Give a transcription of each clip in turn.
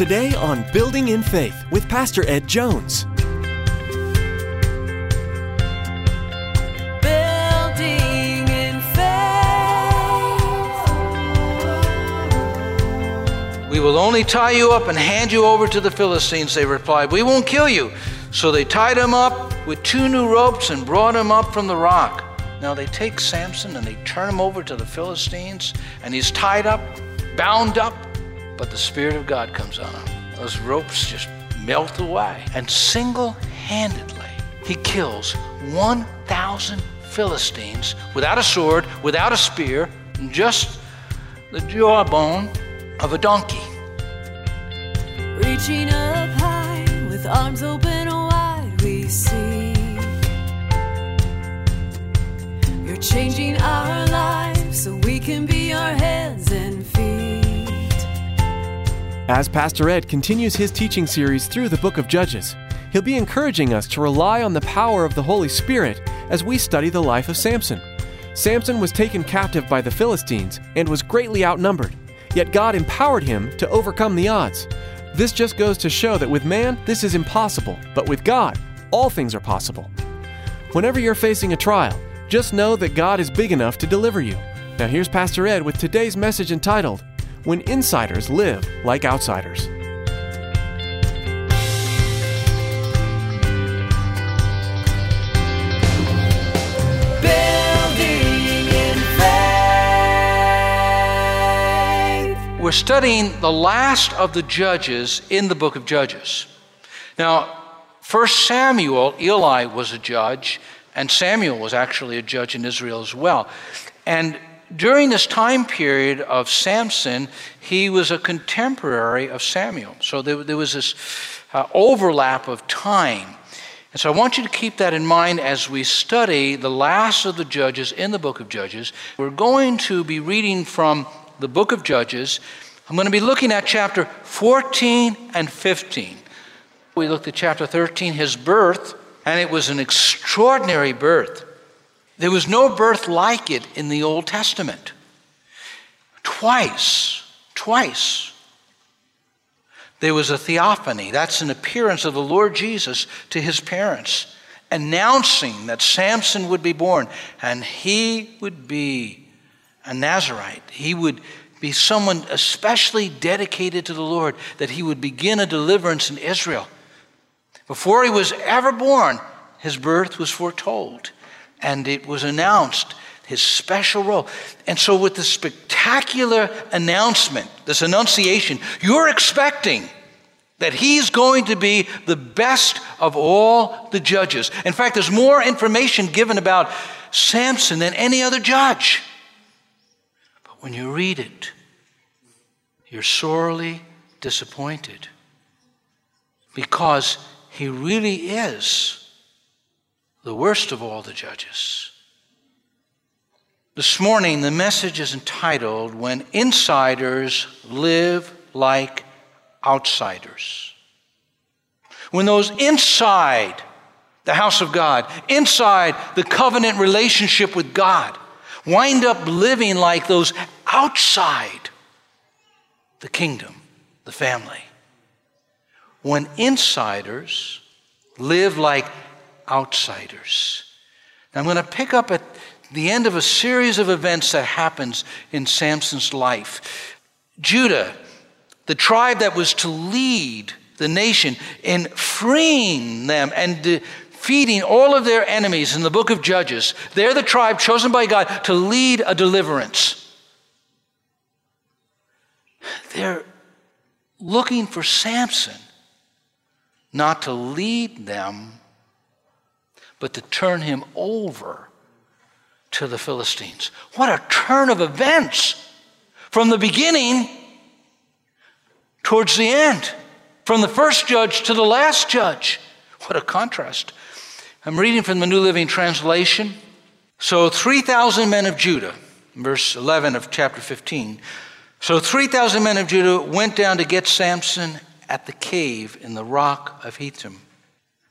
Today on Building in Faith with Pastor Ed Jones. Building in faith. We will only tie you up and hand you over to the Philistines, they replied. We won't kill you. So they tied him up with two new ropes and brought him up from the rock. Now they take Samson and they turn him over to the Philistines, and he's tied up, bound up, but the Spirit of God comes on him. Those ropes just melt away. And single handedly, he kills 1,000 Philistines without a sword, without a spear, just the jawbone of a donkey. Reaching up high with arms open wide, we see. You're changing our As Pastor Ed continues his teaching series through the book of Judges, he'll be encouraging us to rely on the power of the Holy Spirit as we study the life of Samson. Samson was taken captive by the Philistines and was greatly outnumbered, yet God empowered him to overcome the odds. This just goes to show that with man, this is impossible, but with God, all things are possible. Whenever you're facing a trial, just know that God is big enough to deliver you. Now, here's Pastor Ed with today's message entitled, When Insiders Live Like Outsiders. Building in faith. We're studying the last of the judges in the book of Judges. Now, First Samuel, Eli was a judge, and Samuel was actually a judge in Israel as well. And during this time period of Samson, he was a contemporary of Samuel. So there, there was this uh, overlap of time. And so I want you to keep that in mind as we study the last of the judges in the book of Judges. We're going to be reading from the book of Judges. I'm going to be looking at chapter 14 and 15. We looked at chapter 13, his birth, and it was an extraordinary birth. There was no birth like it in the Old Testament. Twice, twice, there was a theophany. That's an appearance of the Lord Jesus to his parents, announcing that Samson would be born and he would be a Nazarite. He would be someone especially dedicated to the Lord, that he would begin a deliverance in Israel. Before he was ever born, his birth was foretold and it was announced his special role. And so, with the spectacular announcement, this annunciation, you're expecting that he's going to be the best of all the judges. In fact, there's more information given about Samson than any other judge. But when you read it, you're sorely disappointed because he really is the worst of all the judges. This morning, the message is entitled When Insiders Live Like Outsiders. When those inside the house of God, inside the covenant relationship with God, wind up living like those outside the kingdom, the family. When insiders live like outsiders. I'm going to pick up at the end of a series of events that happens in Samson's life. Judah, the tribe that was to lead the nation in freeing them and defeating all of their enemies in the book of Judges, they're the tribe chosen by God to lead a deliverance. They're looking for Samson not to lead them but to turn him over to the Philistines. What a turn of events from the beginning towards the end, from the first judge to the last judge. What a contrast. I'm reading from the New Living Translation. So 3,000 men of Judah, verse 11 of chapter 15. So 3,000 men of Judah went down to get Samson at the cave in the rock of Etam.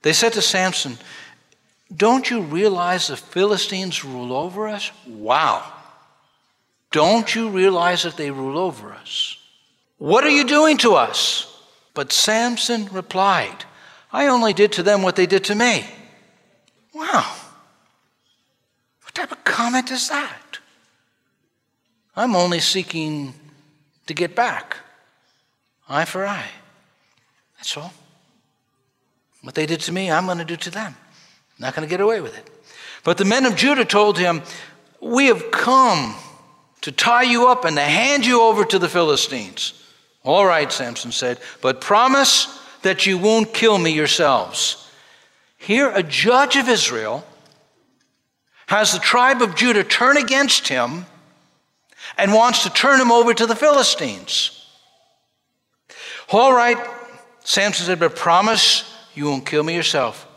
They said to Samson, don't you realize the Philistines rule over us? Wow. Don't you realize that they rule over us? What are you doing to us? But Samson replied, I only did to them what they did to me. Wow. What type of comment is that? I'm only seeking to get back. Eye for eye. That's all. What they did to me, I'm going to do to them. Not going to get away with it. But the men of Judah told him, We have come to tie you up and to hand you over to the Philistines. All right, Samson said, but promise that you won't kill me yourselves. Here, a judge of Israel has the tribe of Judah turn against him and wants to turn him over to the Philistines. All right, Samson said, but promise you won't kill me yourself.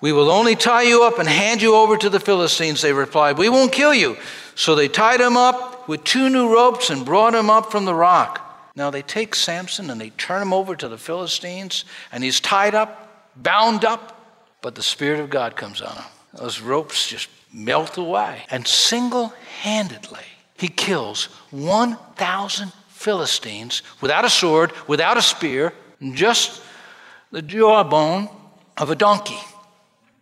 We will only tie you up and hand you over to the Philistines, they replied. We won't kill you. So they tied him up with two new ropes and brought him up from the rock. Now they take Samson and they turn him over to the Philistines, and he's tied up, bound up, but the Spirit of God comes on him. Those ropes just melt away. And single handedly, he kills 1,000 Philistines without a sword, without a spear, just the jawbone of a donkey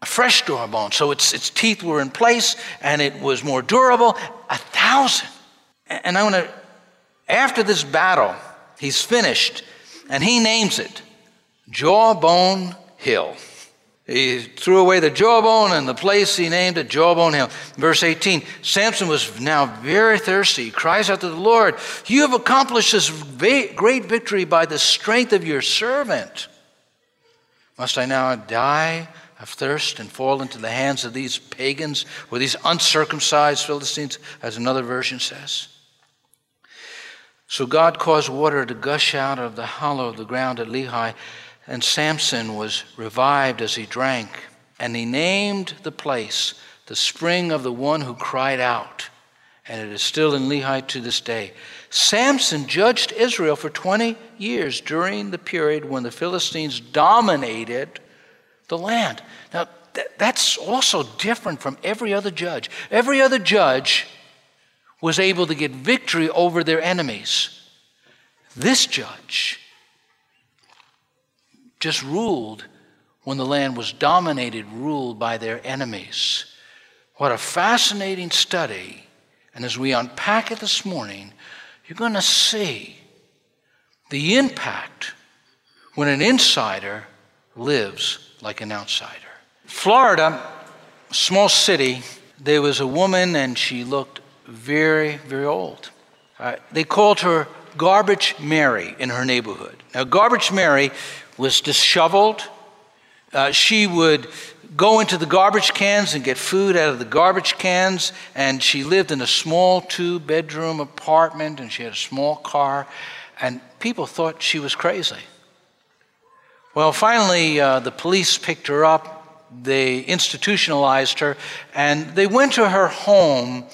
a fresh jawbone. So its, its teeth were in place and it was more durable. A thousand. And I want to, after this battle, he's finished and he names it Jawbone Hill. He threw away the jawbone and the place he named it Jawbone Hill. Verse 18 Samson was now very thirsty. He cries out to the Lord, You have accomplished this great victory by the strength of your servant. Must I now die of thirst and fall into the hands of these pagans or these uncircumcised Philistines, as another version says. So God caused water to gush out of the hollow of the ground at Lehi, and Samson was revived as he drank. And he named the place the spring of the one who cried out. And it is still in Lehi to this day. Samson judged Israel for 20 years during the period when the Philistines dominated the land. Now, th- that's also different from every other judge. Every other judge was able to get victory over their enemies. This judge just ruled when the land was dominated, ruled by their enemies. What a fascinating study. And as we unpack it this morning, you're going to see the impact when an insider lives like an outsider. Florida, small city, there was a woman and she looked very, very old. Uh, they called her Garbage Mary in her neighborhood. Now, Garbage Mary was disheveled. Uh, she would go into the garbage cans and get food out of the garbage cans, and she lived in a small two bedroom apartment and she had a small car, and people thought she was crazy. Well, finally, uh, the police picked her up, they institutionalized her, and they went to her home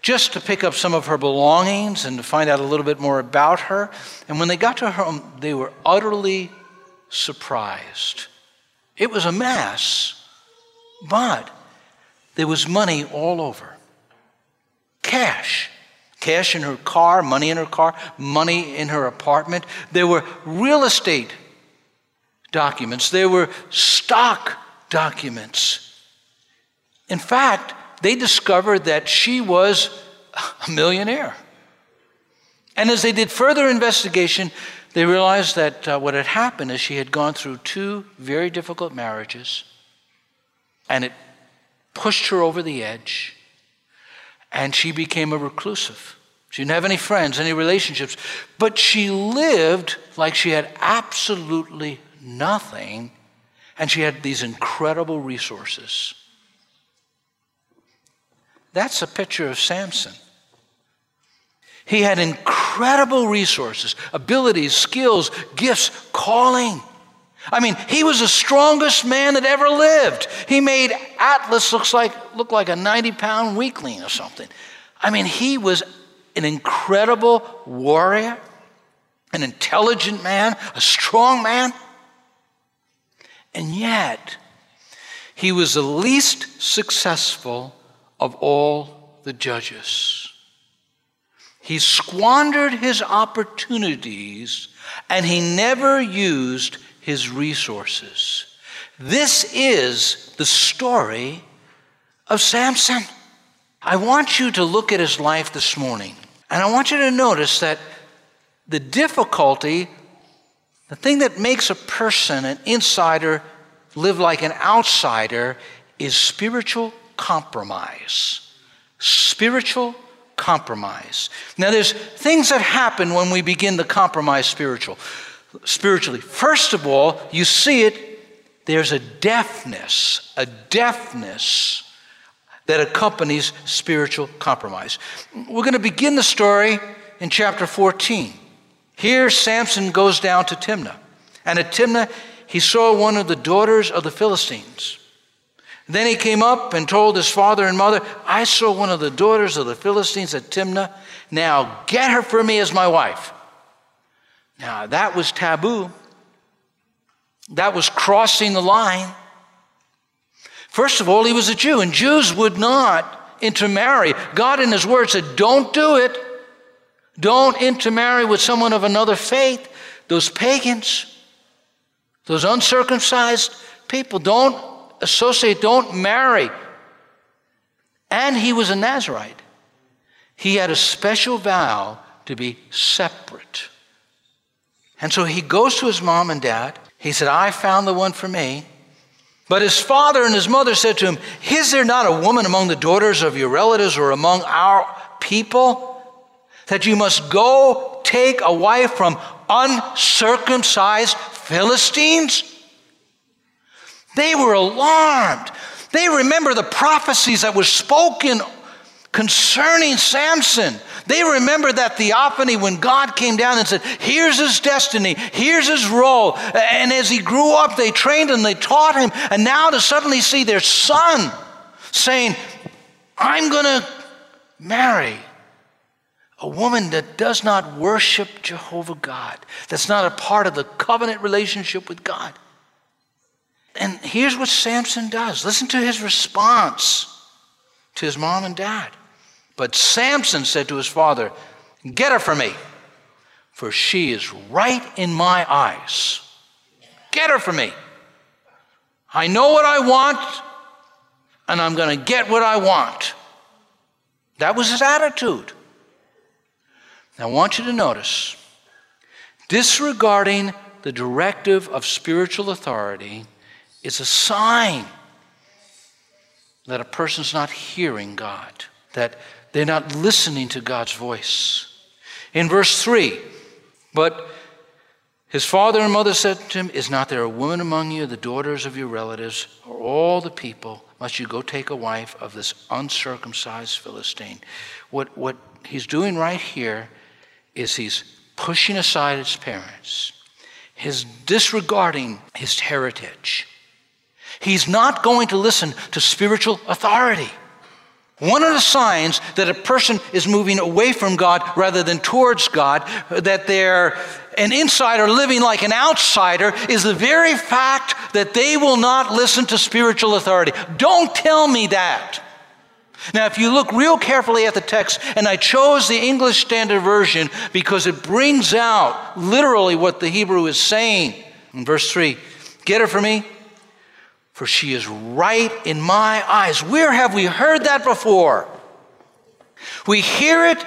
just to pick up some of her belongings and to find out a little bit more about her. And when they got to her home, they were utterly surprised. It was a mess, but there was money all over cash. Cash in her car, money in her car, money in her apartment. There were real estate documents, they were stock documents. In fact, they discovered that she was a millionaire. And as they did further investigation, they realized that uh, what had happened is she had gone through two very difficult marriages, and it pushed her over the edge, and she became a reclusive. She didn't have any friends, any relationships, but she lived like she had absolutely nothing, and she had these incredible resources. That's a picture of Samson. He had incredible resources, abilities, skills, gifts, calling. I mean, he was the strongest man that ever lived. He made Atlas looks like, look like a 90 pound weakling or something. I mean, he was an incredible warrior, an intelligent man, a strong man. And yet, he was the least successful of all the judges. He squandered his opportunities and he never used his resources. This is the story of Samson. I want you to look at his life this morning, and I want you to notice that the difficulty, the thing that makes a person, an insider, live like an outsider, is spiritual compromise. Spiritual compromise. Now, there's things that happen when we begin to compromise spiritual, spiritually. First of all, you see it, there's a deafness, a deafness that accompanies spiritual compromise. We're going to begin the story in chapter 14. Here, Samson goes down to Timnah. And at Timnah, he saw one of the daughters of the Philistines. Then he came up and told his father and mother, I saw one of the daughters of the Philistines at Timnah. Now get her for me as my wife. Now that was taboo. That was crossing the line. First of all, he was a Jew, and Jews would not intermarry. God, in His Word, said, Don't do it. Don't intermarry with someone of another faith. Those pagans, those uncircumcised people, don't associate, don't marry. And he was a Nazarite. He had a special vow to be separate. And so he goes to his mom and dad. He said, I found the one for me. But his father and his mother said to him, Is there not a woman among the daughters of your relatives or among our people that you must go take a wife from uncircumcised Philistines? They were alarmed. They remember the prophecies that were spoken concerning Samson. They remember that theophany when God came down and said, Here's his destiny, here's his role. And as he grew up, they trained him, they taught him. And now to suddenly see their son saying, I'm going to marry a woman that does not worship Jehovah God, that's not a part of the covenant relationship with God. And here's what Samson does listen to his response to his mom and dad. But Samson said to his father, Get her for me, for she is right in my eyes. Get her for me. I know what I want, and I'm going to get what I want. That was his attitude. Now, I want you to notice disregarding the directive of spiritual authority is a sign that a person's not hearing God, that they're not listening to God's voice. In verse 3, but his father and mother said to him, Is not there a woman among you, the daughters of your relatives, or all the people? Must you go take a wife of this uncircumcised Philistine? What, what he's doing right here is he's pushing aside his parents, he's disregarding his heritage. He's not going to listen to spiritual authority. One of the signs that a person is moving away from God rather than towards God, that they're an insider living like an outsider, is the very fact that they will not listen to spiritual authority. Don't tell me that. Now, if you look real carefully at the text, and I chose the English Standard Version because it brings out literally what the Hebrew is saying. In verse 3, get her for me, for she is right in my eyes. Where have we heard that before? We hear it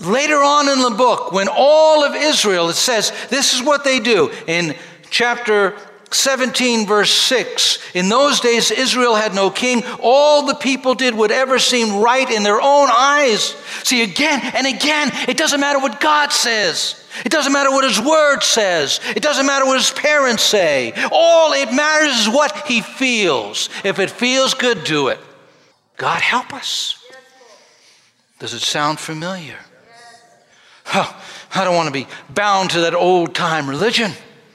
later on in the book when all of Israel, it says, this is what they do. In chapter 17, verse 6. In those days, Israel had no king. All the people did whatever seemed right in their own eyes. See, again and again, it doesn't matter what God says. It doesn't matter what his word says. It doesn't matter what his parents say. All it matters is what he feels. If it feels good, do it. God help us. Does it sound familiar? Oh, I don't want to be bound to that old time religion.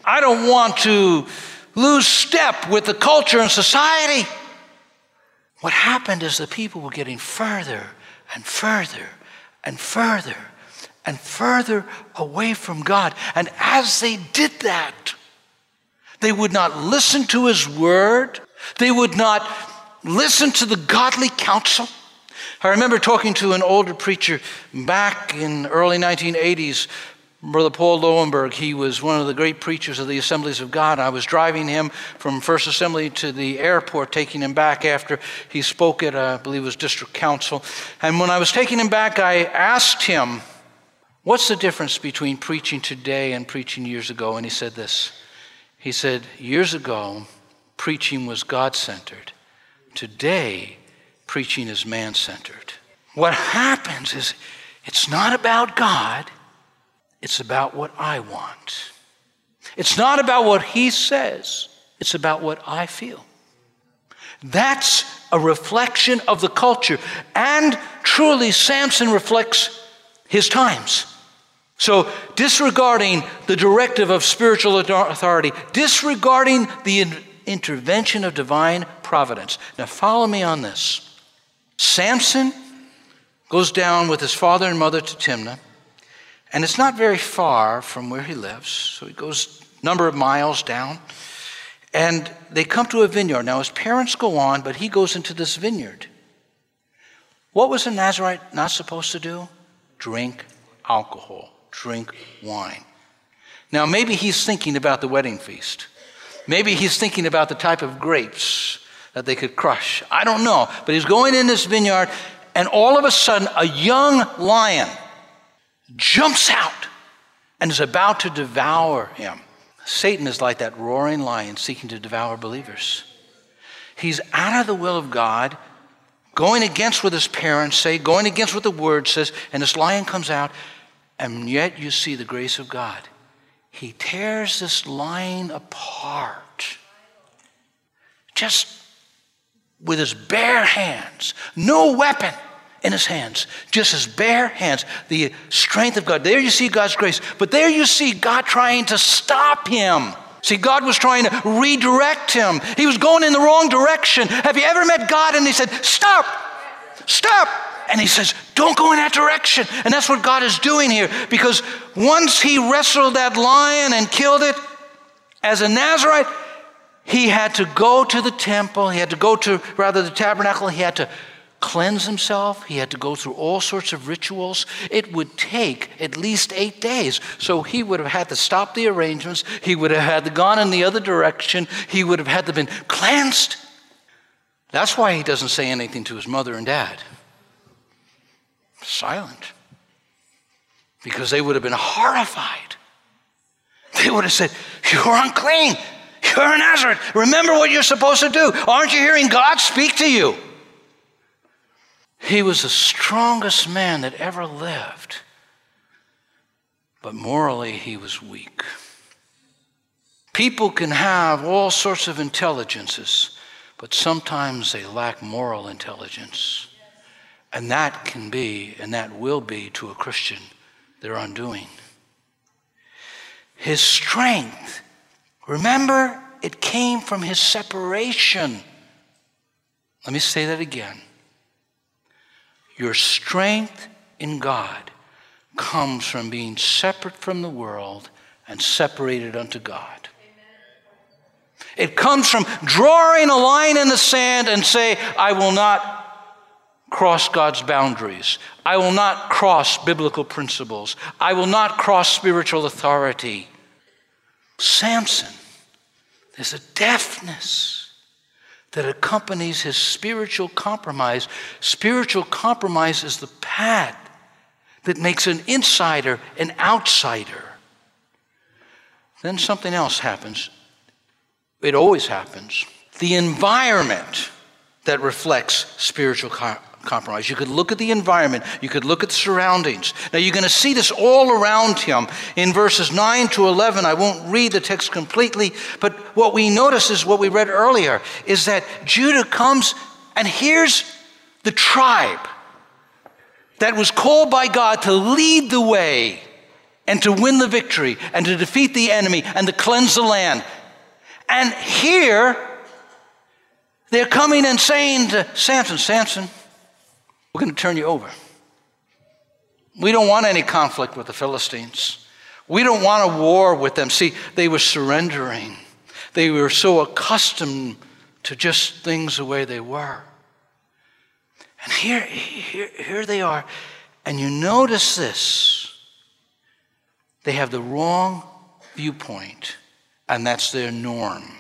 I don't want to lose step with the culture and society. What happened is the people were getting further and further and further and further away from God. And as they did that, they would not listen to His word, they would not listen to the godly counsel. I remember talking to an older preacher back in early 1980s, Brother Paul Lowenberg. He was one of the great preachers of the Assemblies of God. I was driving him from First Assembly to the airport, taking him back after he spoke at, uh, I believe it was District Council. And when I was taking him back, I asked him, What's the difference between preaching today and preaching years ago? And he said this. He said, Years ago, preaching was God centered. Today, preaching is man centered. What happens is it's not about God, it's about what I want. It's not about what he says, it's about what I feel. That's a reflection of the culture. And truly, Samson reflects his times. So, disregarding the directive of spiritual authority, disregarding the intervention of divine providence. Now, follow me on this. Samson goes down with his father and mother to Timnah, and it's not very far from where he lives. So he goes a number of miles down, and they come to a vineyard. Now his parents go on, but he goes into this vineyard. What was a Nazarite not supposed to do? Drink alcohol, drink wine. Now maybe he's thinking about the wedding feast. Maybe he's thinking about the type of grapes that they could crush. I don't know. But he's going in this vineyard, and all of a sudden, a young lion jumps out and is about to devour him. Satan is like that roaring lion seeking to devour believers. He's out of the will of God, going against what his parents say, going against what the word says, and this lion comes out, and yet you see the grace of God. He tears this lion apart. Just with his bare hands, no weapon in his hands, just his bare hands, the strength of God. There you see God's grace, but there you see God trying to stop him. See, God was trying to redirect him. He was going in the wrong direction. Have you ever met God and He said, Stop, stop? And He says, Don't go in that direction. And that's what God is doing here because once He wrestled that lion and killed it, as a Nazarite, he had to go to the temple, he had to go to, rather, the tabernacle, he had to cleanse himself, he had to go through all sorts of rituals. It would take at least eight days. So he would have had to stop the arrangements, he would have had to gone in the other direction, he would have had to been cleansed. That's why he doesn't say anything to his mother and dad. Silent. Because they would have been horrified. They would have said, You're unclean. You're a Nazarite. Remember what you're supposed to do. Aren't you hearing God speak to you? He was the strongest man that ever lived, but morally he was weak. People can have all sorts of intelligences, but sometimes they lack moral intelligence. And that can be, and that will be to a Christian, their undoing. His strength Remember, it came from his separation. Let me say that again. Your strength in God comes from being separate from the world and separated unto God. It comes from drawing a line in the sand and say, I will not cross God's boundaries. I will not cross biblical principles. I will not cross spiritual authority. Samson, there's a deafness that accompanies his spiritual compromise. Spiritual compromise is the pad that makes an insider an outsider. Then something else happens. It always happens. The environment that reflects spiritual compromise. You could look at the environment, you could look at the surroundings. Now, you're going to see this all around him in verses 9 to 11. I won't read the text completely, but what we notice is what we read earlier is that Judah comes and here's the tribe that was called by God to lead the way and to win the victory and to defeat the enemy and to cleanse the land. And here, they're coming and saying to Samson, Samson, we're going to turn you over. We don't want any conflict with the Philistines. We don't want a war with them. See, they were surrendering. They were so accustomed to just things the way they were. And here, here, here they are. And you notice this. They have the wrong viewpoint, and that's their norm.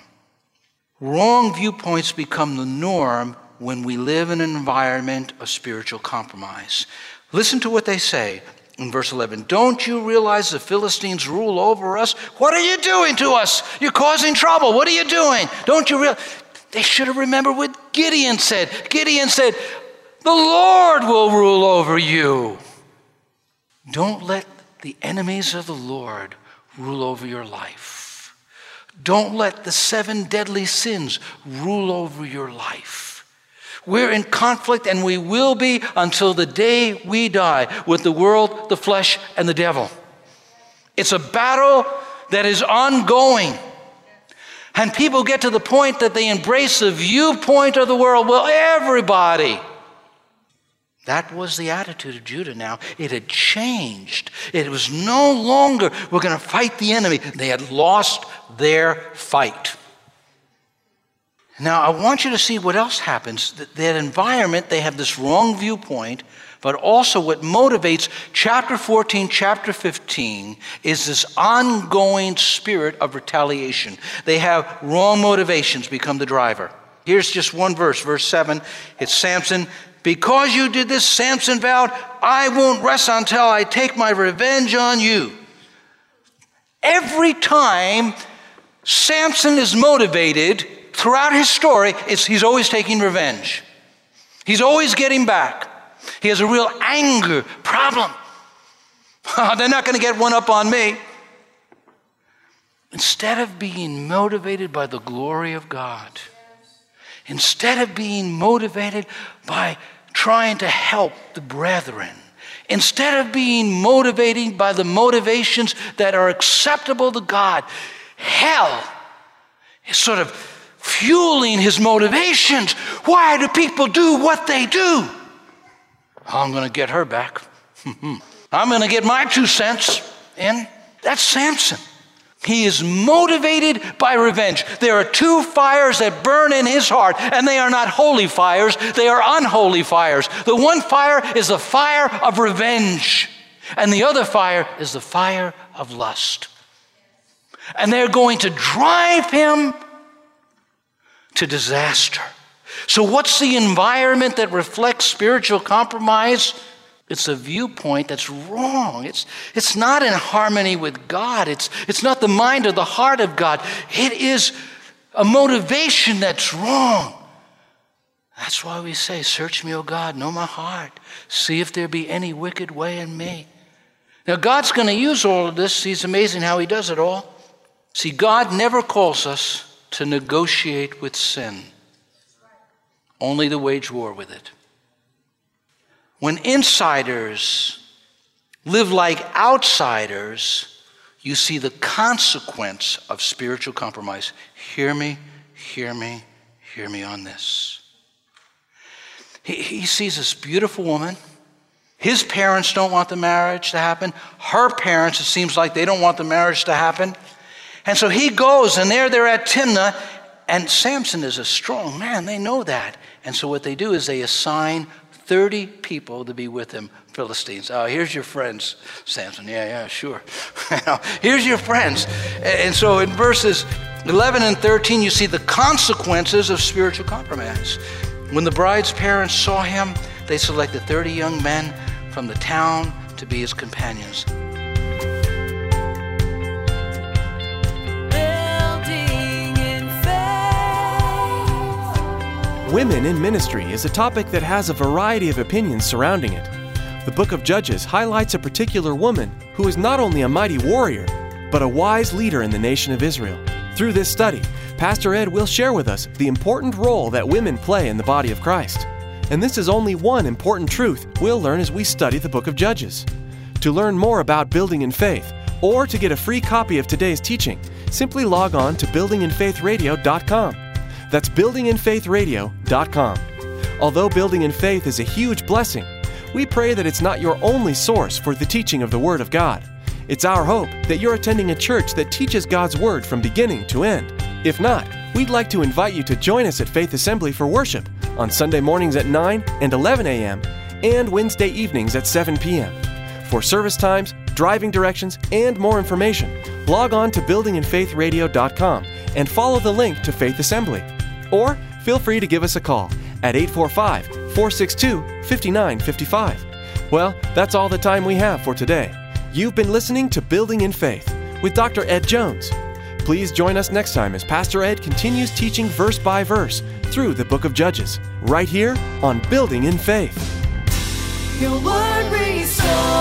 Wrong viewpoints become the norm when we live in an environment of spiritual compromise. Listen to what they say in verse 11 Don't you realize the Philistines rule over us? What are you doing to us? You're causing trouble. What are you doing? Don't you realize? They should have remembered what Gideon said. Gideon said, The Lord will rule over you. Don't let the enemies of the Lord rule over your life. Don't let the seven deadly sins rule over your life. We're in conflict and we will be until the day we die with the world, the flesh, and the devil. It's a battle that is ongoing. And people get to the point that they embrace the viewpoint of the world. Well, everybody. That was the attitude of Judah now. It had changed. It was no longer, we're going to fight the enemy. They had lost their fight. Now, I want you to see what else happens. That environment, they have this wrong viewpoint, but also what motivates chapter 14, chapter 15 is this ongoing spirit of retaliation. They have wrong motivations become the driver. Here's just one verse, verse 7. It's Samson because you did this, Samson vowed, I won't rest until I take my revenge on you. Every time Samson is motivated throughout his story, he's always taking revenge. He's always getting back. He has a real anger problem. Ah, they're not going to get one up on me. Instead of being motivated by the glory of God, instead of being motivated by trying to help the brethren, instead of being motivated by the motivations that are acceptable to God, hell is sort of fueling his motivations. Why do people do what they do? I'm going to get her back. I'm going to get my two cents in. That's Samson. He is motivated by revenge. There are two fires that burn in his heart, and they are not holy fires, they are unholy fires. The one fire is the fire of revenge, and the other fire is the fire of lust. And they're going to drive him to disaster. So, what's the environment that reflects spiritual compromise? It's a viewpoint that's wrong. It's, it's not in harmony with God. It's, it's not the mind or the heart of God. It is a motivation that's wrong. That's why we say, Search me, O God, know my heart. See if there be any wicked way in me. Now, God's going to use all of this. He's amazing how He does it all. See, God never calls us to negotiate with sin, only to wage war with it. When insiders live like outsiders, you see the consequence of spiritual compromise. Hear me, hear me, hear me on this. He, he sees this beautiful woman. His parents don't want the marriage to happen. Her parents, it seems like they don't want the marriage to happen. And so he goes, and there they're at Timnah, and Samson is a strong man. They know that. And so what they do is they assign 30 people to be with him, Philistines. Oh, here's your friends, Samson. Yeah, yeah, sure. here's your friends. And so in verses 11 and 13, you see the consequences of spiritual compromise. When the bride's parents saw him, they selected 30 young men from the town to be his companions. Women in ministry is a topic that has a variety of opinions surrounding it. The book of Judges highlights a particular woman who is not only a mighty warrior, but a wise leader in the nation of Israel. Through this study, Pastor Ed will share with us the important role that women play in the body of Christ. And this is only one important truth we'll learn as we study the book of Judges. To learn more about building in faith, or to get a free copy of today's teaching, simply log on to buildinginfaithradio.com. That's buildinginfaithradio.com. Although Building in Faith is a huge blessing, we pray that it's not your only source for the teaching of the Word of God. It's our hope that you're attending a church that teaches God's Word from beginning to end. If not, we'd like to invite you to join us at Faith Assembly for worship on Sunday mornings at 9 and 11 a.m., and Wednesday evenings at 7 p.m. For service times, driving directions, and more information, log on to buildinginfaithradio.com and follow the link to Faith Assembly. Or feel free to give us a call at 845 462 5955. Well, that's all the time we have for today. You've been listening to Building in Faith with Dr. Ed Jones. Please join us next time as Pastor Ed continues teaching verse by verse through the book of Judges, right here on Building in Faith. Your word restores.